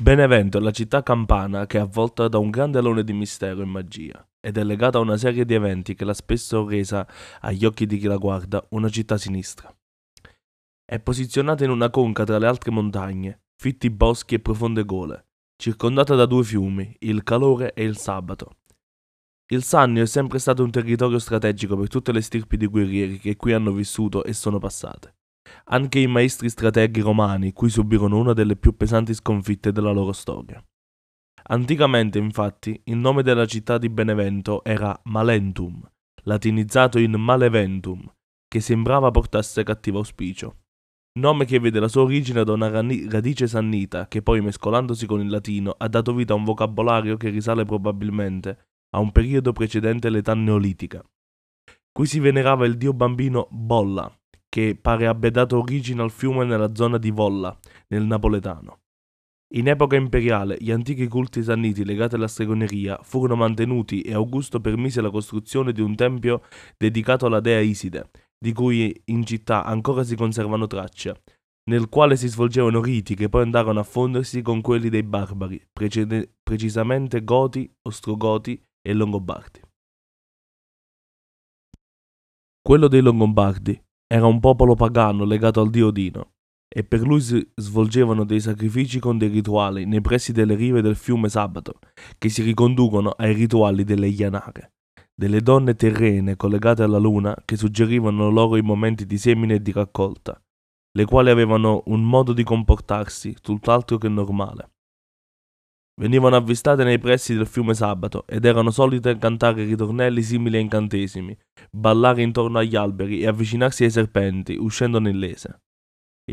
Benevento è la città campana che è avvolta da un grande alone di mistero e magia ed è legata a una serie di eventi che l'ha spesso resa, agli occhi di chi la guarda, una città sinistra. È posizionata in una conca tra le altre montagne, fitti boschi e profonde gole, circondata da due fiumi, il Calore e il Sabato. Il Sannio è sempre stato un territorio strategico per tutte le stirpi di guerrieri che qui hanno vissuto e sono passate anche i maestri strateghi romani, cui subirono una delle più pesanti sconfitte della loro storia. Anticamente, infatti, il nome della città di Benevento era Malentum, latinizzato in Maleventum, che sembrava portasse cattivo auspicio. Nome che vede la sua origine da una radice sannita che poi, mescolandosi con il latino, ha dato vita a un vocabolario che risale probabilmente a un periodo precedente l'età neolitica. Qui si venerava il dio bambino Bolla, che pare abbia dato origine al fiume nella zona di Volla, nel napoletano. In epoca imperiale, gli antichi culti sanniti legati alla stregoneria furono mantenuti e Augusto permise la costruzione di un tempio dedicato alla dea Iside, di cui in città ancora si conservano tracce, nel quale si svolgevano riti che poi andarono a fondersi con quelli dei barbari, precede- precisamente Goti, Ostrogoti e Longobardi. Quello dei Longobardi era un popolo pagano legato al dio Odino e per lui si svolgevano dei sacrifici con dei rituali nei pressi delle rive del fiume Sabato, che si riconducono ai rituali delle Ianare, delle donne terrene collegate alla luna che suggerivano loro i momenti di semine e di raccolta, le quali avevano un modo di comportarsi tutt'altro che normale. Venivano avvistate nei pressi del fiume Sabato ed erano solite cantare ritornelli simili a incantesimi, ballare intorno agli alberi e avvicinarsi ai serpenti, uscendo nell'ese.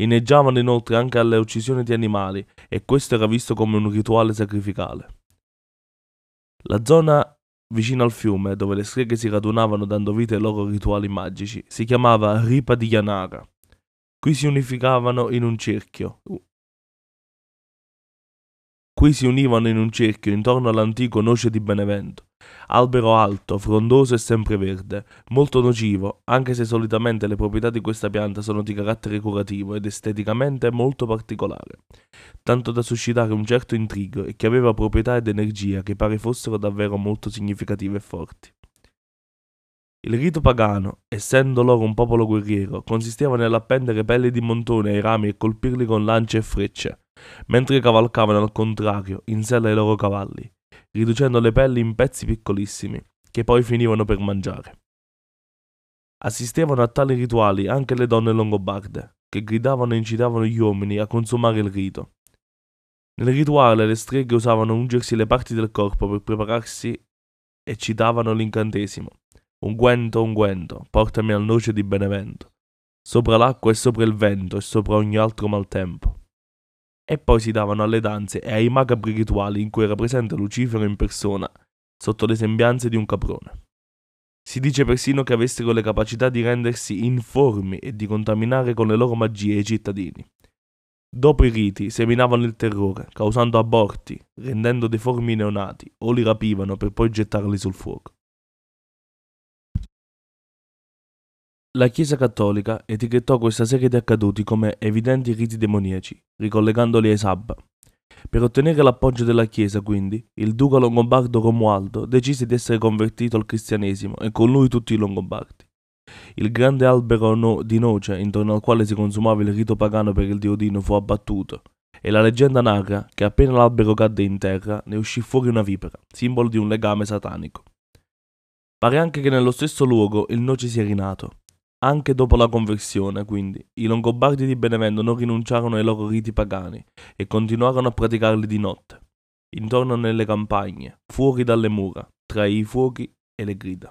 Inneggiavano inoltre anche alle uccisioni di animali e questo era visto come un rituale sacrificale. La zona vicino al fiume, dove le streghe si radunavano dando vita ai loro rituali magici, si chiamava Ripa di Yanara. Qui si unificavano in un cerchio, Qui si univano in un cerchio intorno all'antico noce di Benevento, albero alto, frondoso e sempreverde, molto nocivo, anche se solitamente le proprietà di questa pianta sono di carattere curativo ed esteticamente molto particolare, tanto da suscitare un certo intrigo e che aveva proprietà ed energia che pare fossero davvero molto significative e forti. Il rito pagano, essendo loro un popolo guerriero, consisteva nell'appendere pelli di montone ai rami e colpirli con lance e frecce, mentre cavalcavano al contrario in sella ai loro cavalli, riducendo le pelli in pezzi piccolissimi, che poi finivano per mangiare. Assistevano a tali rituali anche le donne longobarde, che gridavano e incitavano gli uomini a consumare il rito. Nel rituale le streghe usavano ungersi le parti del corpo per prepararsi e citavano l'incantesimo. Unguento, unguento, portami al noce di Benevento. Sopra l'acqua e sopra il vento e sopra ogni altro maltempo e poi si davano alle danze e ai macabri rituali in cui era presente Lucifero in persona, sotto le sembianze di un caprone. Si dice persino che avessero le capacità di rendersi informi e di contaminare con le loro magie i cittadini. Dopo i riti seminavano il terrore, causando aborti, rendendo deformi i neonati, o li rapivano per poi gettarli sul fuoco. La Chiesa cattolica etichettò questa serie di accaduti come evidenti riti demoniaci, ricollegandoli ai Sabba. Per ottenere l'appoggio della Chiesa, quindi, il duca longobardo Romualdo decise di essere convertito al cristianesimo e con lui tutti i longobardi. Il grande albero no- di noce intorno al quale si consumava il rito pagano per il dio Dino fu abbattuto e la leggenda narra che appena l'albero cadde in terra ne uscì fuori una vipera, simbolo di un legame satanico. Pare anche che nello stesso luogo il noce sia rinato, anche dopo la conversione, quindi, i Longobardi di Benevento non rinunciarono ai loro riti pagani e continuarono a praticarli di notte, intorno nelle campagne, fuori dalle mura, tra i fuochi e le grida.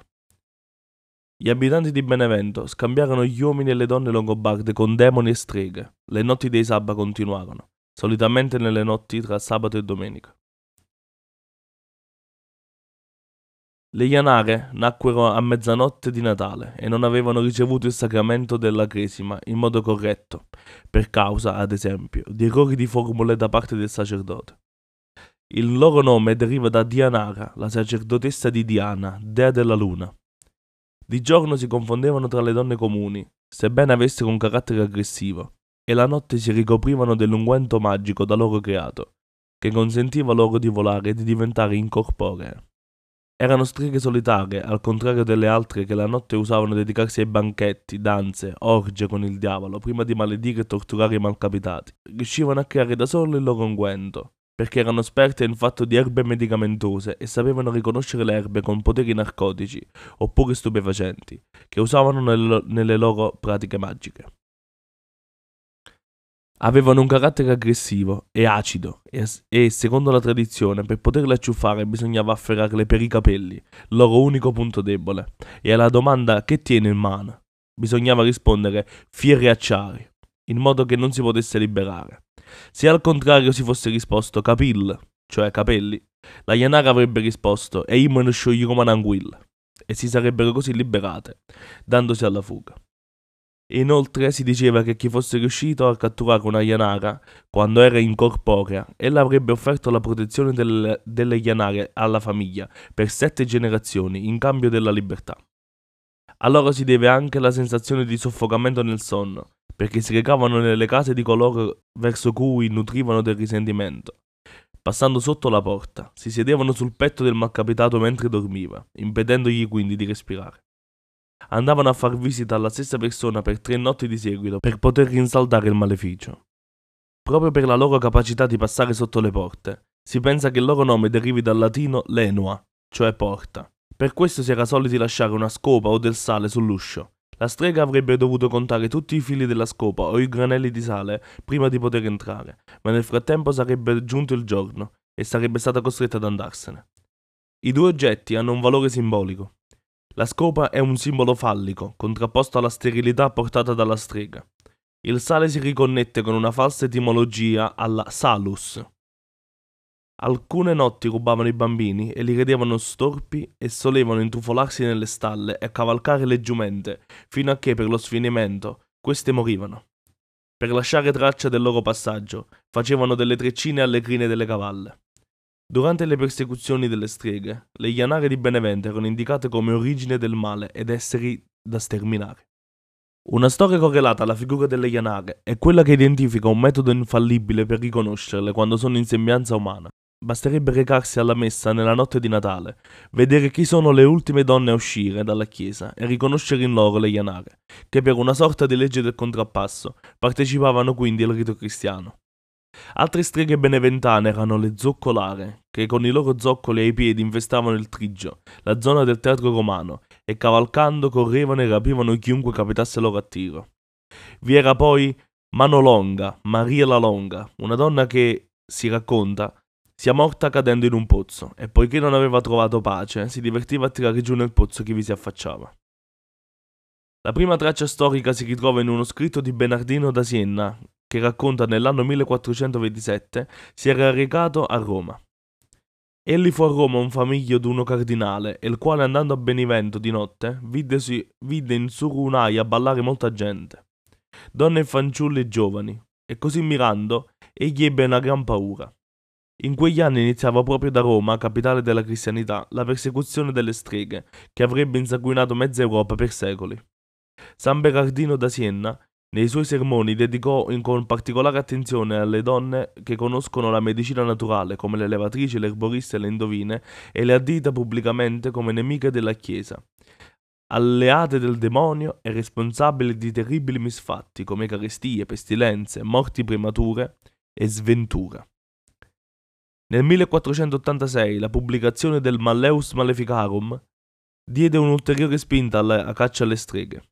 Gli abitanti di Benevento scambiarono gli uomini e le donne longobarde con demoni e streghe. Le notti dei sabba continuarono, solitamente nelle notti tra sabato e domenica. Le Ianare nacquero a mezzanotte di Natale e non avevano ricevuto il sacramento della cresima in modo corretto, per causa, ad esempio, di errori di formule da parte del sacerdote. Il loro nome deriva da Dianara, la sacerdotessa di Diana, dea della luna. Di giorno si confondevano tra le donne comuni, sebbene avessero un carattere aggressivo, e la notte si ricoprivano dell'unguento magico da loro creato, che consentiva loro di volare e di diventare incorporee. Erano streghe solitarie, al contrario delle altre che la notte usavano dedicarsi ai banchetti, danze, orge con il diavolo, prima di maledire e torturare i malcapitati. Riuscivano a creare da sole il loro unguento, perché erano esperte in fatto di erbe medicamentose e sapevano riconoscere le erbe con poteri narcotici oppure stupefacenti, che usavano nel, nelle loro pratiche magiche. Avevano un carattere aggressivo e acido e, e, secondo la tradizione, per poterle acciuffare bisognava afferrarle per i capelli, loro unico punto debole, e alla domanda che tiene in mano bisognava rispondere fieri acciari, in modo che non si potesse liberare. Se al contrario si fosse risposto capil, cioè capelli, la Yanara avrebbe risposto e immen scioglieromananguil, e si sarebbero così liberate, dandosi alla fuga. Inoltre si diceva che chi fosse riuscito a catturare una Yanara quando era incorporea, ella avrebbe offerto la protezione del, delle Yanare alla famiglia per sette generazioni in cambio della libertà. A loro si deve anche la sensazione di soffocamento nel sonno, perché si recavano nelle case di coloro verso cui nutrivano del risentimento. Passando sotto la porta, si sedevano sul petto del malcapitato mentre dormiva, impedendogli quindi di respirare andavano a far visita alla stessa persona per tre notti di seguito per poter rinsaldare il maleficio. Proprio per la loro capacità di passare sotto le porte, si pensa che il loro nome derivi dal latino lenua, cioè porta. Per questo si era soliti lasciare una scopa o del sale sull'uscio. La strega avrebbe dovuto contare tutti i fili della scopa o i granelli di sale prima di poter entrare, ma nel frattempo sarebbe giunto il giorno e sarebbe stata costretta ad andarsene. I due oggetti hanno un valore simbolico. La scopa è un simbolo fallico, contrapposto alla sterilità portata dalla strega. Il sale si riconnette con una falsa etimologia alla salus. Alcune notti rubavano i bambini e li credevano storpi e solevano intrufolarsi nelle stalle e cavalcare le giumente, fino a che per lo sfinimento queste morivano. Per lasciare traccia del loro passaggio, facevano delle treccine alle crine delle cavalle. Durante le persecuzioni delle streghe, le Ianare di Benevento erano indicate come origine del male ed esseri da sterminare. Una storia correlata alla figura delle Ianare è quella che identifica un metodo infallibile per riconoscerle quando sono in sembianza umana. Basterebbe recarsi alla messa nella notte di Natale, vedere chi sono le ultime donne a uscire dalla chiesa e riconoscere in loro le Ianare, che per una sorta di legge del contrappasso partecipavano quindi al rito cristiano. Altre streghe beneventane erano le zoccolare, che con i loro zoccoli ai piedi infestavano il Trigio, la zona del teatro romano, e cavalcando correvano e rapivano chiunque capitasse loro a tiro. Vi era poi Manolonga, Maria la Longa, una donna che, si racconta, sia morta cadendo in un pozzo, e poiché non aveva trovato pace, si divertiva a tirare giù nel pozzo chi vi si affacciava. La prima traccia storica si ritrova in uno scritto di Bernardino da Siena, che racconta nell'anno 1427 si era recato a Roma. Egli fu a Roma un famiglio d'uno cardinale, il quale andando a Benivento di notte videsi, vide in Surunaia ballare molta gente, donne e fanciulli giovani, e così mirando egli ebbe una gran paura. In quegli anni iniziava proprio da Roma, capitale della cristianità, la persecuzione delle streghe, che avrebbe insanguinato mezza Europa per secoli. San Berardino da Siena nei suoi sermoni dedicò con particolare attenzione alle donne che conoscono la medicina naturale, come le levatrici, le erboriste e le indovine, e le addita pubblicamente come nemiche della Chiesa, alleate del demonio e responsabili di terribili misfatti come carestie, pestilenze, morti premature e sventura. Nel 1486 la pubblicazione del Malleus Maleficarum diede un'ulteriore spinta alla caccia alle streghe.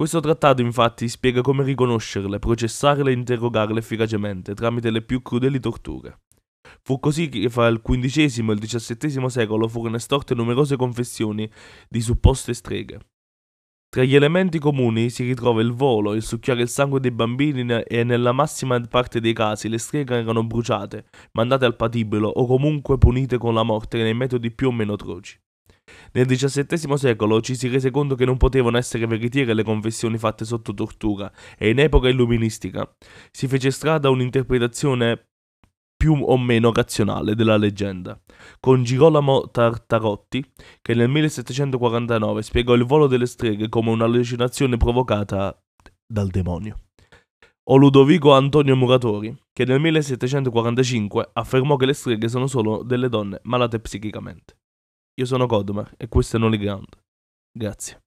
Questo trattato infatti spiega come riconoscerle, processarle e interrogarle efficacemente tramite le più crudeli torture. Fu così che fra il XV e il XVII secolo furono estorte numerose confessioni di supposte streghe. Tra gli elementi comuni si ritrova il volo, il succhiare il sangue dei bambini e nella massima parte dei casi le streghe erano bruciate, mandate al patibolo o comunque punite con la morte nei metodi più o meno atroci. Nel XVII secolo ci si rese conto che non potevano essere veritiere le confessioni fatte sotto tortura e in epoca illuministica si fece strada un'interpretazione più o meno razionale della leggenda, con Girolamo Tartarotti, che nel 1749 spiegò il volo delle streghe come un'allucinazione provocata dal demonio. o Ludovico Antonio Muratori, che nel 1745 affermò che le streghe sono solo delle donne malate psichicamente. Io sono Codmer e questo è Noli Ground. Grazie.